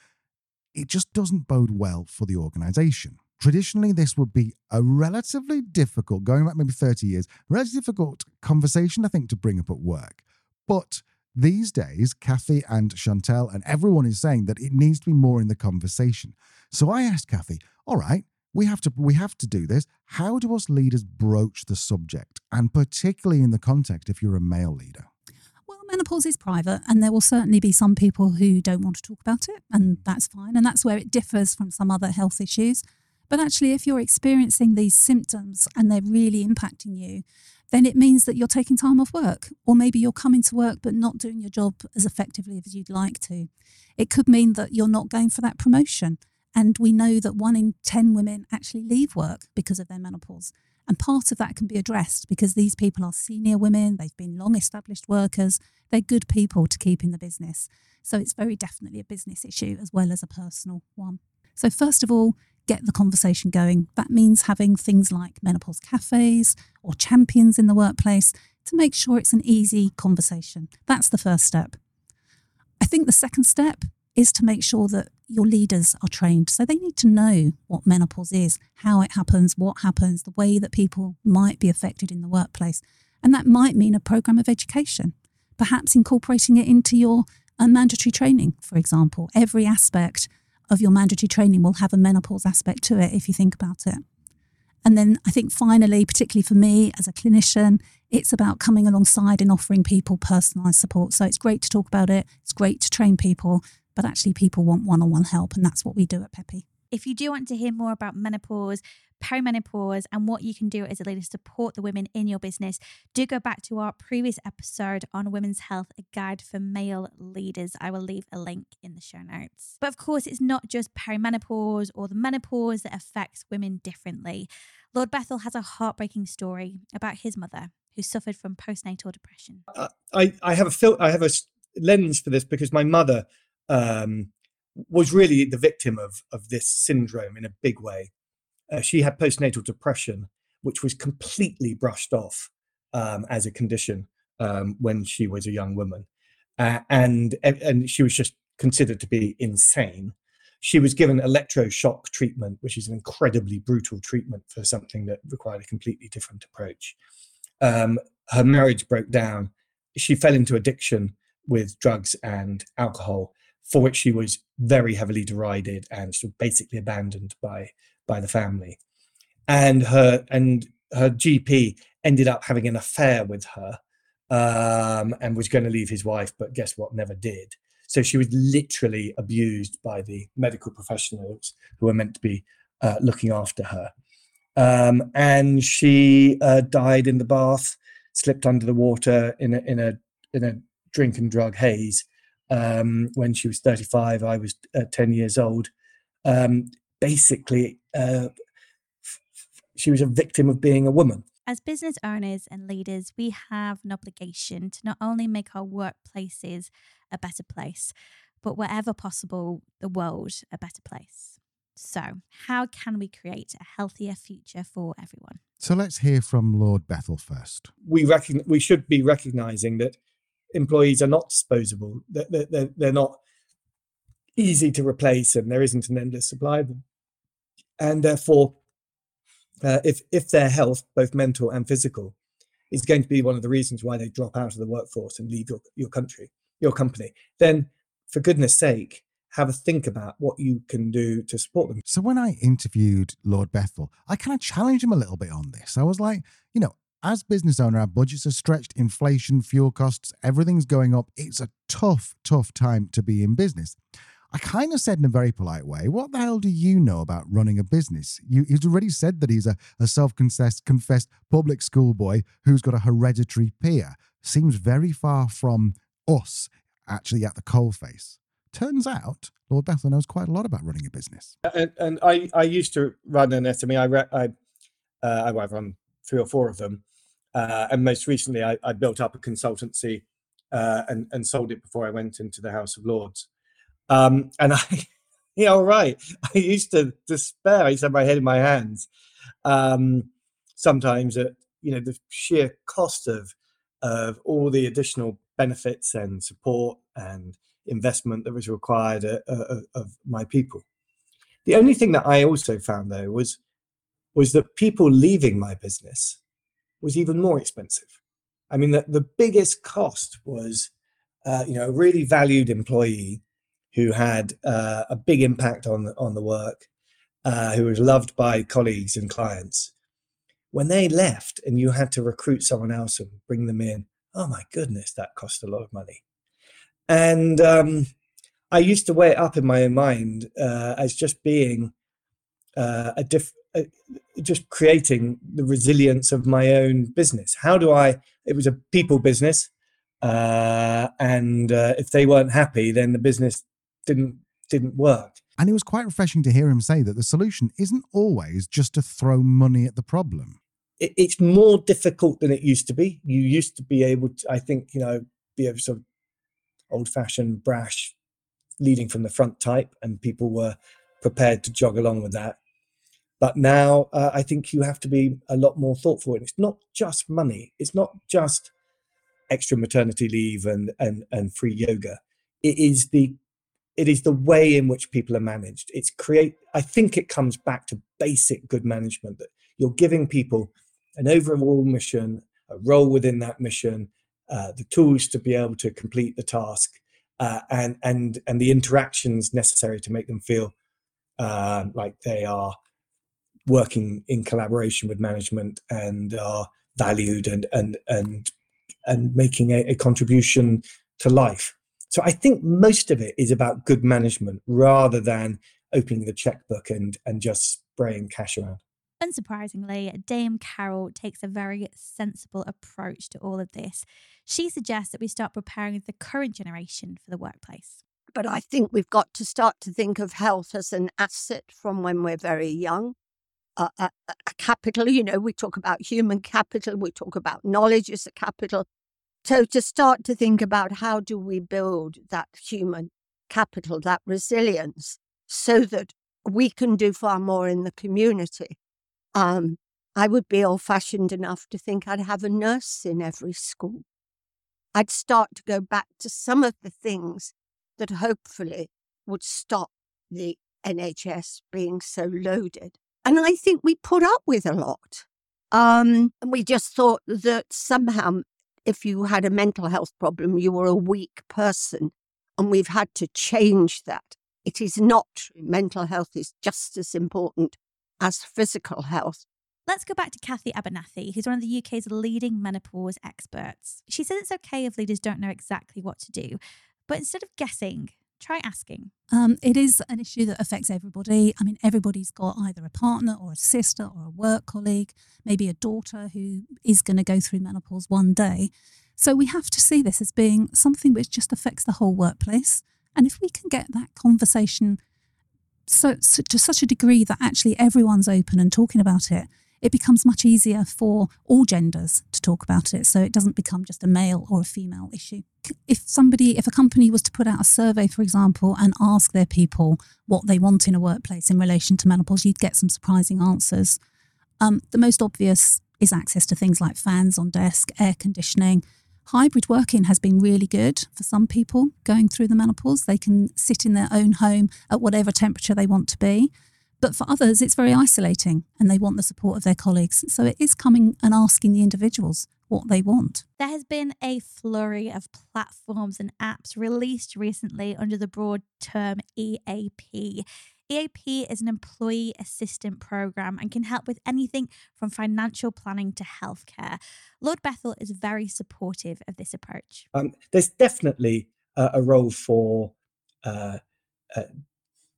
it just doesn't bode well for the organization. Traditionally, this would be a relatively difficult, going back maybe 30 years, relatively difficult conversation, I think, to bring up at work. But these days, Kathy and Chantelle and everyone is saying that it needs to be more in the conversation. So I asked Kathy, all right, we have to we have to do this. How do us leaders broach the subject, and particularly in the context if you're a male leader? Well, menopause is private, and there will certainly be some people who don't want to talk about it, and that's fine. And that's where it differs from some other health issues. But actually, if you're experiencing these symptoms and they're really impacting you, then it means that you're taking time off work, or maybe you're coming to work but not doing your job as effectively as you'd like to. It could mean that you're not going for that promotion. And we know that one in 10 women actually leave work because of their menopause. And part of that can be addressed because these people are senior women, they've been long established workers, they're good people to keep in the business. So it's very definitely a business issue as well as a personal one. So, first of all, get the conversation going. That means having things like menopause cafes or champions in the workplace to make sure it's an easy conversation. That's the first step. I think the second step is to make sure that your leaders are trained. So they need to know what menopause is, how it happens, what happens, the way that people might be affected in the workplace. And that might mean a program of education, perhaps incorporating it into your uh, mandatory training, for example. Every aspect of your mandatory training will have a menopause aspect to it if you think about it. And then I think finally, particularly for me as a clinician, it's about coming alongside and offering people personalised support. So it's great to talk about it, it's great to train people, but actually people want one on one help. And that's what we do at Peppy. If you do want to hear more about menopause, perimenopause, and what you can do as a leader to support the women in your business, do go back to our previous episode on women's health, a guide for male leaders. I will leave a link in the show notes. But of course, it's not just perimenopause or the menopause that affects women differently. Lord Bethell has a heartbreaking story about his mother who suffered from postnatal depression. Uh, I, I have a fil- I have a lens for this because my mother um, was really the victim of of this syndrome in a big way. Uh, she had postnatal depression, which was completely brushed off um, as a condition um, when she was a young woman, uh, and and she was just considered to be insane. She was given electroshock treatment, which is an incredibly brutal treatment for something that required a completely different approach. Um, her marriage broke down. She fell into addiction with drugs and alcohol, for which she was very heavily derided and sort of basically abandoned by by the family. And her and her GP ended up having an affair with her um, and was going to leave his wife, but guess what? Never did. So she was literally abused by the medical professionals who were meant to be uh, looking after her. Um, and she uh, died in the bath, slipped under the water in a in a in a drink and drug haze. Um, when she was 35, I was uh, 10 years old. Um, basically, uh, she was a victim of being a woman. As business owners and leaders, we have an obligation to not only make our workplaces a better place, but wherever possible, the world a better place. So, how can we create a healthier future for everyone? So let's hear from Lord Bethell first. We reckon we should be recognizing that employees are not disposable. They're, they're, they're not easy to replace, and there isn't an endless supply of them. And therefore, uh, if if their health, both mental and physical, is going to be one of the reasons why they drop out of the workforce and leave your, your country, your company, then for goodness sake, have a think about what you can do to support them. So when I interviewed Lord Bethell, I kind of challenged him a little bit on this. I was like, you know, as business owner, our budgets are stretched, inflation, fuel costs, everything's going up. It's a tough, tough time to be in business. I kind of said in a very polite way, what the hell do you know about running a business? You, he's already said that he's a, a self-confessed confessed public school boy who's got a hereditary peer. Seems very far from us actually at the coalface. Turns out Lord Bethell knows quite a lot about running a business. And, and I, I used to run an SME. I, re, I, uh, I run three or four of them. Uh, and most recently, I, I, built up a consultancy uh, and, and sold it before I went into the House of Lords. Um, and I, yeah, all right. I used to despair. I used to have my head in my hands. Um, sometimes at you know the sheer cost of of all the additional benefits and support and investment that was required uh, uh, of my people. The only thing that I also found though was was that people leaving my business was even more expensive. I mean, the, the biggest cost was, uh, you know, a really valued employee who had uh, a big impact on on the work uh, who was loved by colleagues and clients. When they left and you had to recruit someone else and bring them in, oh my goodness, that cost a lot of money. And um, I used to weigh it up in my own mind uh, as just being uh, a diff, uh, just creating the resilience of my own business. How do I? It was a people business, uh, and uh, if they weren't happy, then the business didn't didn't work. And it was quite refreshing to hear him say that the solution isn't always just to throw money at the problem. It, it's more difficult than it used to be. You used to be able to, I think, you know, be a sort of old fashioned, brash, leading from the front type, and people were prepared to jog along with that. But now uh, I think you have to be a lot more thoughtful. And it's not just money, it's not just extra maternity leave and, and, and free yoga. It is the it is the way in which people are managed. It's create. I think it comes back to basic good management that you're giving people an overall mission, a role within that mission, uh, the tools to be able to complete the task, uh, and and and the interactions necessary to make them feel uh, like they are working in collaboration with management and are valued and and and and making a, a contribution to life. So I think most of it is about good management rather than opening the checkbook and and just spraying cash around. Unsurprisingly, Dame Carol takes a very sensible approach to all of this. She suggests that we start preparing the current generation for the workplace. But I think we've got to start to think of health as an asset from when we're very young. Uh, a, a capital, you know, we talk about human capital, we talk about knowledge as a capital. So to start to think about how do we build that human capital, that resilience, so that we can do far more in the community. Um, I would be old fashioned enough to think I'd have a nurse in every school. I'd start to go back to some of the things that hopefully would stop the NHS being so loaded. And I think we put up with a lot. Um, and we just thought that somehow if you had a mental health problem, you were a weak person. And we've had to change that. It is not true. Mental health is just as important as physical health. Let's go back to Kathy Abernethy, who's one of the UK's leading menopause experts. She says it's okay if leaders don't know exactly what to do, but instead of guessing, try asking. Um, it is an issue that affects everybody. I mean, everybody's got either a partner or a sister or a work colleague, maybe a daughter who is going to go through menopause one day. So we have to see this as being something which just affects the whole workplace. And if we can get that conversation so, so to such a degree that actually everyone's open and talking about it, it becomes much easier for all genders to talk about it. So it doesn't become just a male or a female issue. If somebody, if a company was to put out a survey, for example, and ask their people what they want in a workplace in relation to menopause, you'd get some surprising answers. Um, the most obvious is access to things like fans on desk, air conditioning. Hybrid working has been really good for some people going through the menopause. They can sit in their own home at whatever temperature they want to be. But for others, it's very isolating and they want the support of their colleagues. So it is coming and asking the individuals what they want. There has been a flurry of platforms and apps released recently under the broad term EAP. EAP is an employee assistant program and can help with anything from financial planning to healthcare. Lord Bethell is very supportive of this approach. Um, there's definitely uh, a role for uh, uh,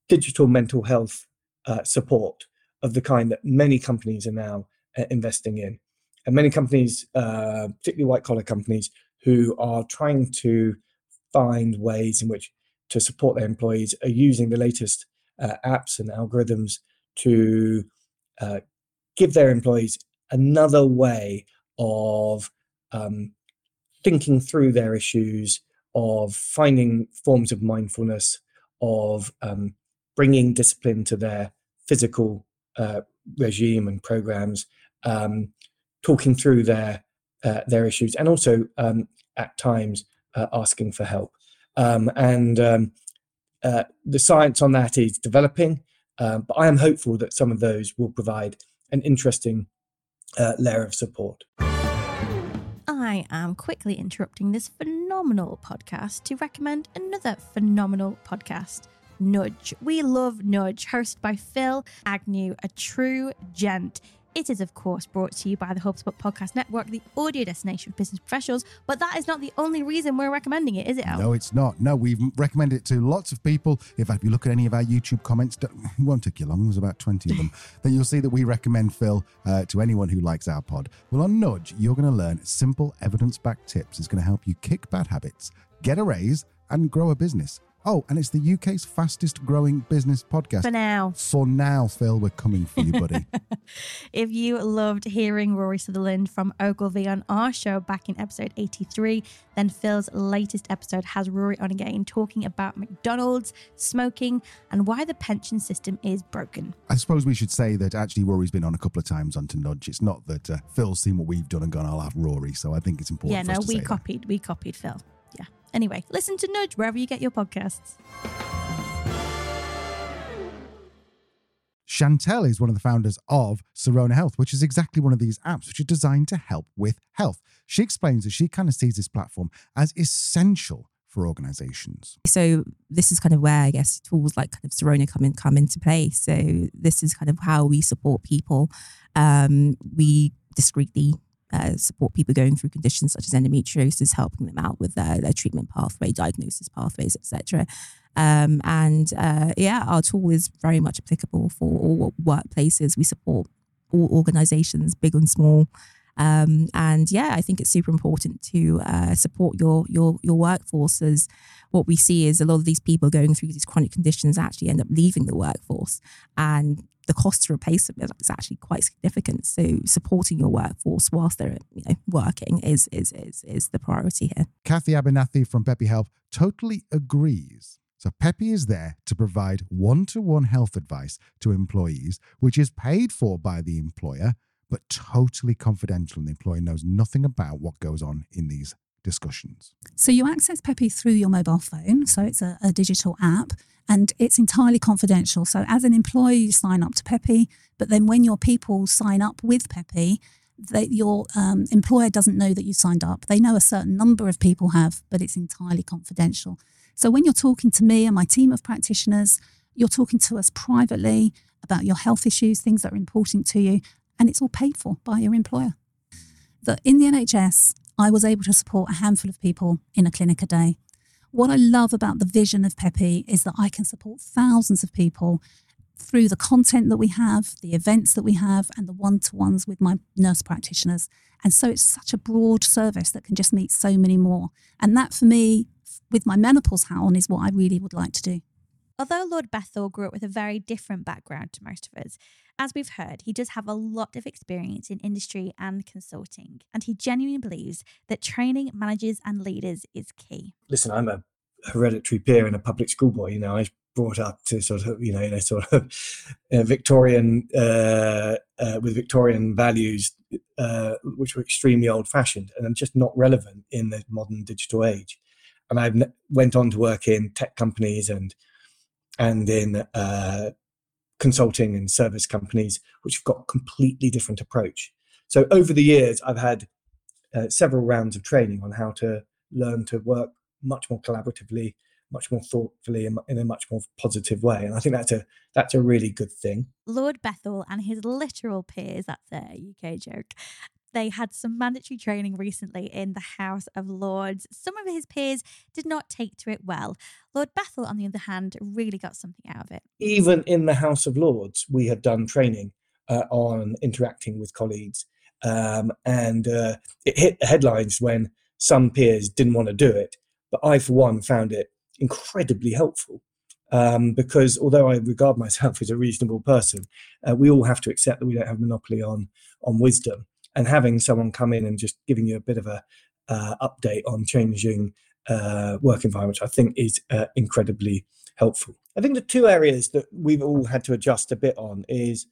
digital mental health uh, support of the kind that many companies are now uh, investing in. And many companies, uh, particularly white collar companies, who are trying to find ways in which to support their employees are using the latest uh, apps and algorithms to uh, give their employees another way of um, thinking through their issues, of finding forms of mindfulness, of um, bringing discipline to their physical uh, regime and programs, um, talking through their uh, their issues, and also um, at times uh, asking for help. Um, and um, uh, the science on that is developing, um, but I am hopeful that some of those will provide an interesting uh, layer of support. I am quickly interrupting this phenomenal podcast to recommend another phenomenal podcast Nudge. We love Nudge, hosted by Phil Agnew, a true gent. It is, of course, brought to you by the HubSpot Podcast Network, the audio destination for business professionals. But that is not the only reason we're recommending it, is it, Al? No, it's not. No, we've recommended it to lots of people. If you look at any of our YouTube comments, don't- it won't take you long. There's about 20 of them. then you'll see that we recommend Phil uh, to anyone who likes our pod. Well, on Nudge, you're going to learn simple evidence backed tips. It's going to help you kick bad habits, get a raise, and grow a business. Oh, and it's the UK's fastest growing business podcast. For now. For now, Phil, we're coming for you, buddy. If you loved hearing Rory Sutherland from Ogilvy on our show back in episode 83, then Phil's latest episode has Rory on again talking about McDonald's, smoking, and why the pension system is broken. I suppose we should say that actually Rory's been on a couple of times onto Nudge. It's not that uh, Phil's seen what we've done and gone, I'll have Rory. So I think it's important yeah, no, to we say that. copied. We copied Phil. Yeah. Anyway, listen to Nudge wherever you get your podcasts. Chantelle is one of the founders of Syrona Health, which is exactly one of these apps which are designed to help with health. She explains that she kind of sees this platform as essential for organizations. So this is kind of where I guess tools like kind of Syrona come in come into play. So this is kind of how we support people. Um, we discreetly uh, support people going through conditions such as endometriosis, helping them out with their, their treatment pathway, diagnosis pathways, etc. Um, and uh, yeah, our tool is very much applicable for all workplaces. We support all organizations, big and small. Um, and yeah, I think it's super important to uh, support your your your workforce. As what we see is a lot of these people going through these chronic conditions actually end up leaving the workforce, and the cost to replace them is actually quite significant. So supporting your workforce whilst they're you know working is is is is the priority here. Kathy Abernethy from Peppy Health totally agrees. So Peppy is there to provide one-to-one health advice to employees, which is paid for by the employer, but totally confidential, and the employer knows nothing about what goes on in these discussions. So you access Peppy through your mobile phone. So it's a, a digital app and it's entirely confidential. So as an employee, you sign up to Peppy, but then when your people sign up with Peppy, that your um, employer doesn't know that you signed up. They know a certain number of people have, but it's entirely confidential. So when you're talking to me and my team of practitioners, you're talking to us privately about your health issues, things that are important to you, and it's all paid for by your employer. That in the NHS, I was able to support a handful of people in a clinic a day. What I love about the vision of Peppy is that I can support thousands of people through the content that we have, the events that we have, and the one to ones with my nurse practitioners. And so it's such a broad service that can just meet so many more. And that for me, with my menopause hat on, is what I really would like to do. Although Lord Bethell grew up with a very different background to most of us, as we've heard, he does have a lot of experience in industry and consulting, and he genuinely believes that training managers and leaders is key. listen, I'm a hereditary peer and a public school boy. You know, I was brought up to sort of, you know, in a sort of uh, Victorian, uh, uh, with Victorian values, uh, which were extremely old-fashioned and just not relevant in the modern digital age. And I went on to work in tech companies and and in uh, consulting and service companies, which have got completely different approach. So over the years, I've had uh, several rounds of training on how to learn to work much more collaboratively, much more thoughtfully, and in a much more positive way. And I think that's a that's a really good thing. Lord Bethell and his literal peers, that's a UK joke. They had some mandatory training recently in the House of Lords. Some of his peers did not take to it well. Lord Bethell, on the other hand, really got something out of it. Even in the House of Lords, we had done training uh, on interacting with colleagues, um, and uh, it hit the headlines when some peers didn't want to do it. But I, for one, found it incredibly helpful um, because although I regard myself as a reasonable person, uh, we all have to accept that we don't have monopoly on on wisdom. And having someone come in and just giving you a bit of a uh, update on changing uh, work environments, I think is uh, incredibly helpful. I think the two areas that we've all had to adjust a bit on is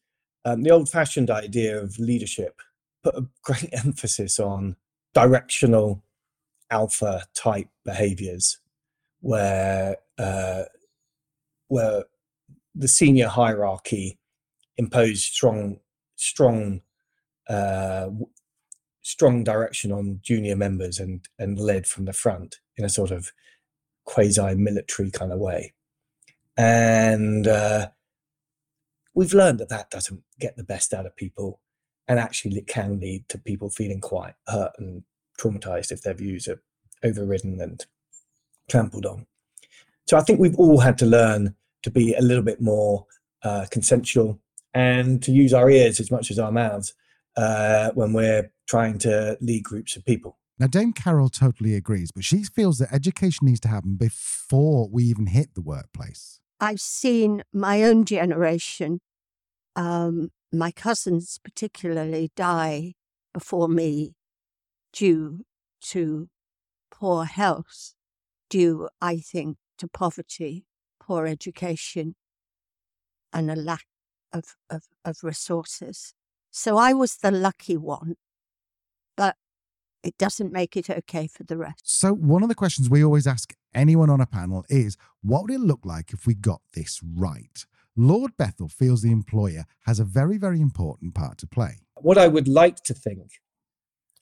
um, the old-fashioned idea of leadership put a great emphasis on directional alpha type behaviors where uh, where the senior hierarchy imposed strong strong uh, strong direction on junior members and and led from the front in a sort of quasi military kind of way and uh, we've learned that that doesn't get the best out of people, and actually it can lead to people feeling quite hurt and traumatized if their views are overridden and trampled on. So I think we've all had to learn to be a little bit more uh, consensual and to use our ears as much as our mouths uh, when we're trying to lead groups of people. Now, Dame Carol totally agrees, but she feels that education needs to happen before we even hit the workplace. I've seen my own generation, um, my cousins particularly, die before me due to poor health, due, I think, to poverty, poor education, and a lack of, of, of resources. So I was the lucky one, but it doesn't make it okay for the rest. So, one of the questions we always ask anyone on a panel is what would it look like if we got this right? Lord Bethell feels the employer has a very, very important part to play. What I would like to think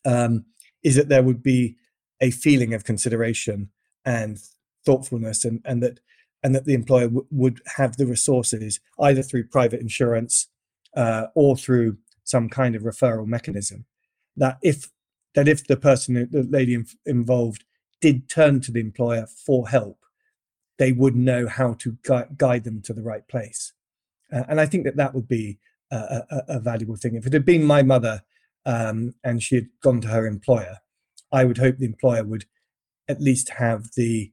um, is that there would be a feeling of consideration and thoughtfulness, and, and that and that the employer w- would have the resources either through private insurance uh, or through some kind of referral mechanism that if that if the person the lady involved did turn to the employer for help they would know how to gui- guide them to the right place. Uh, and i think that that would be a, a, a, valuable thing. If it had been my mother um, and she had gone to her employer i would hope the employer would at least have the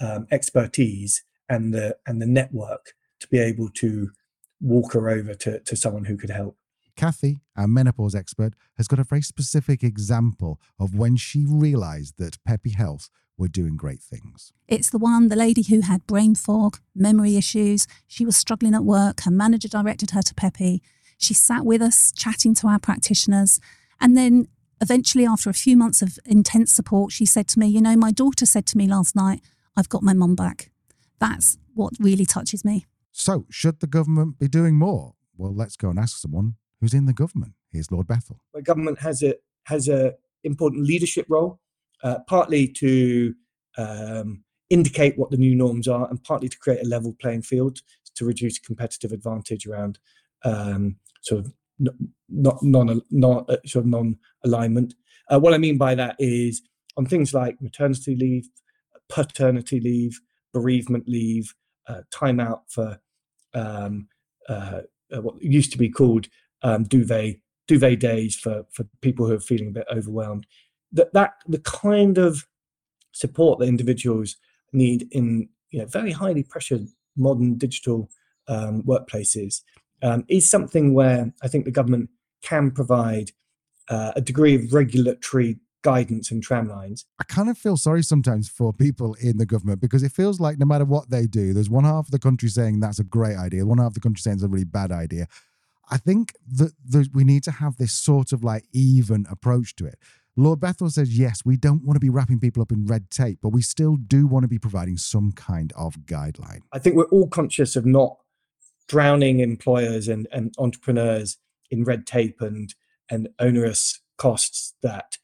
um, expertise and the and the network to be able to walk her over to, to someone who could help Kathy, our menopause expert, has got a very specific example of when she realised that Peppy Health were doing great things. It's the one, the lady who had brain fog, memory issues. She was struggling at work. Her manager directed her to Peppy. She sat with us, chatting to our practitioners. And then eventually, after a few months of intense support, she said to me, You know, my daughter said to me last night, I've got my mum back. That's what really touches me. So, should the government be doing more? Well, let's go and ask someone who's in the government. Here's Lord Bethell. The government has a has a important leadership role, uh, partly to um, indicate what the new norms are, and partly to create a level playing field to reduce competitive advantage around um, sort of not non non uh, sort of non alignment. Uh, what I mean by that is on things like maternity leave, paternity leave, bereavement leave, uh, time out for um, uh, uh, what used to be called um, duvet duvet days for for people who are feeling a bit overwhelmed. That that the kind of support that individuals need in you know very highly pressured modern digital um, workplaces um, is something where I think the government can provide uh, a degree of regulatory guidance and tramlines. I kind of feel sorry sometimes for people in the government because it feels like no matter what they do, there's one half of the country saying that's a great idea, one half of the country saying it's a really bad idea. I think that, we need to have this sort of like even approach to it. Lord Bethell says, yes, we don't want to be wrapping people up in red tape, but we still do want to be providing some kind of guideline. I think we're all conscious of not drowning employers and, and entrepreneurs in red tape and, and onerous costs that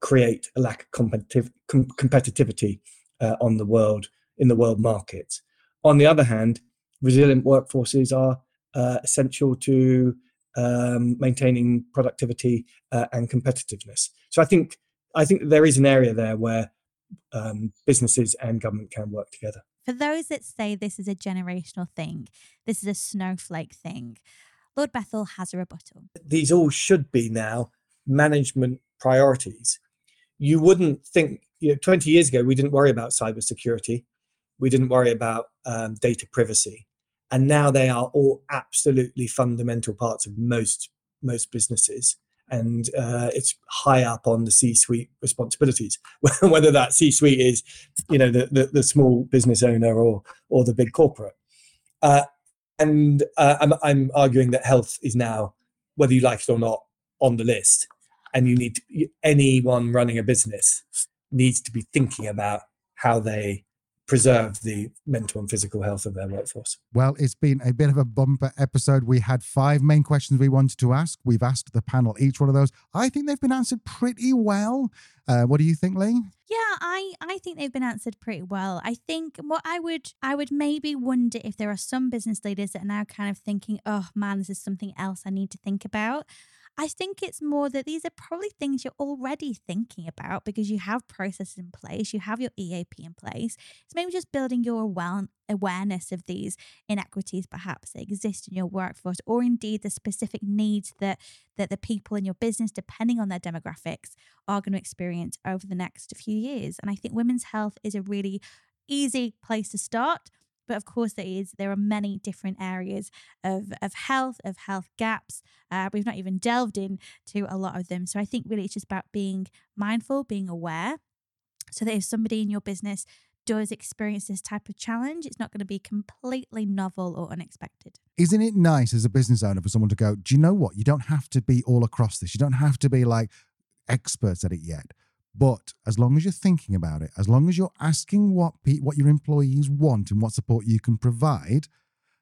create a lack of competitive, com- competitivity uh, on the world in the world markets. On the other hand, resilient workforces are uh, essential to um, maintaining productivity uh, and competitiveness. So I think I think there is an area there where um, businesses and government can work together. For those that say this is a generational thing, this is a snowflake thing, Lord Bethell has a rebuttal. These all should be now management priorities. You wouldn't think, you know, 20 years ago, we didn't worry about cybersecurity. We didn't worry about um, data privacy and now they are all absolutely fundamental parts of most most businesses. And uh, it's high up on the c-suite responsibilities. Whether that c-suite is you know the, the, the, small business owner or or the big corporate. Uh, and uh, I'm, I'm arguing that health is now whether you like it or not on the list. And you need to, anyone running a business needs to be thinking about how they preserve the mental and physical health of their workforce. Well, it's been a bit of a bumper episode. We had five main questions we wanted to ask. We've asked the panel each one of those. I think they've been answered pretty well. Uh, what do you think, Lee? Yeah, I I think they've been answered pretty well. I think what I would I would maybe wonder if there are some business leaders that are now kind of thinking, "Oh man, this is something else I need to think about." I think it's more that these are probably things you're already thinking about because you have processes in place, you have your EAP in place. It's maybe just building your awareness of these inequities perhaps that exist in your workforce or indeed the specific needs that that the people in your business depending on their demographics are going to experience over the next few years and i think women's health is a really easy place to start but of course, there is there are many different areas of of health, of health gaps. Uh, we've not even delved into a lot of them. So I think really it's just about being mindful, being aware, so that if somebody in your business does experience this type of challenge, it's not going to be completely novel or unexpected. Isn't it nice as a business owner for someone to go, do you know what? You don't have to be all across this. You don't have to be like experts at it yet. But as long as you're thinking about it, as long as you're asking what pe- what your employees want and what support you can provide,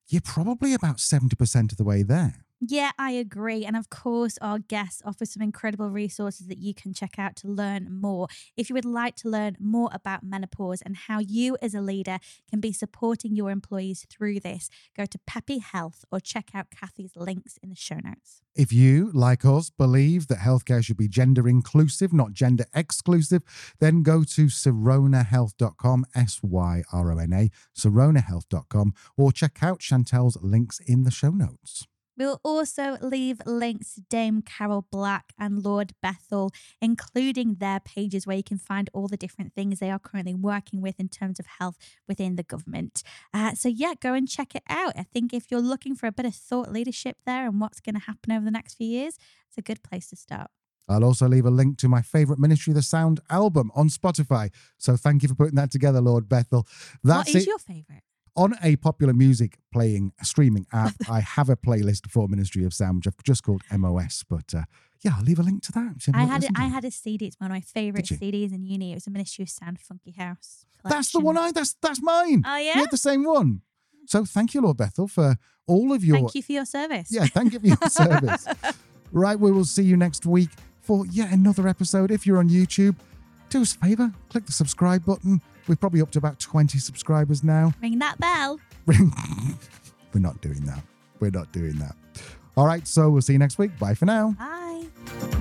you're probably about 70% of the way there. Yeah, I agree. And of course, our guests offer some incredible resources that you can check out to learn more. If you would like to learn more about menopause and how you as a leader can be supporting your employees through this, go to Peppy Health or check out Kathy's links in the show notes. If you, like us, believe that healthcare should be gender inclusive, not gender exclusive, then go to syronahealth.com, S Y R O N A, syronahealth.com, or check out Chantelle's links in the show notes. We'll also leave links to Dame Carol Black and Lord Bethell, including their pages where you can find all the different things they are currently working with in terms of health within the government. Uh, so, yeah, go and check it out. I think if you're looking for a bit of thought leadership there and what's going to happen over the next few years, it's a good place to start. I'll also leave a link to my favorite Ministry of the Sound album on Spotify. So thank you for putting that together, Lord Bethell. That's what is it. your favorite? On a popular music playing streaming app, I have a playlist for Ministry of Sound, which I've just called MOS. But uh, yeah, I'll leave a link to that. I had a, I had a CD. It's one of my favorite CDs in uni. It was a Ministry of Sound Funky House. Collection. That's the one I. That's that's mine. Oh yeah, we had the same one. So thank you, Lord Bethell, for all of your. Thank you for your service. Yeah, thank you for your service. Right, we will see you next week for yet another episode. If you're on YouTube, do us a favor, click the subscribe button we're probably up to about 20 subscribers now. Ring that bell. Ring. We're not doing that. We're not doing that. All right, so we'll see you next week. Bye for now. Bye.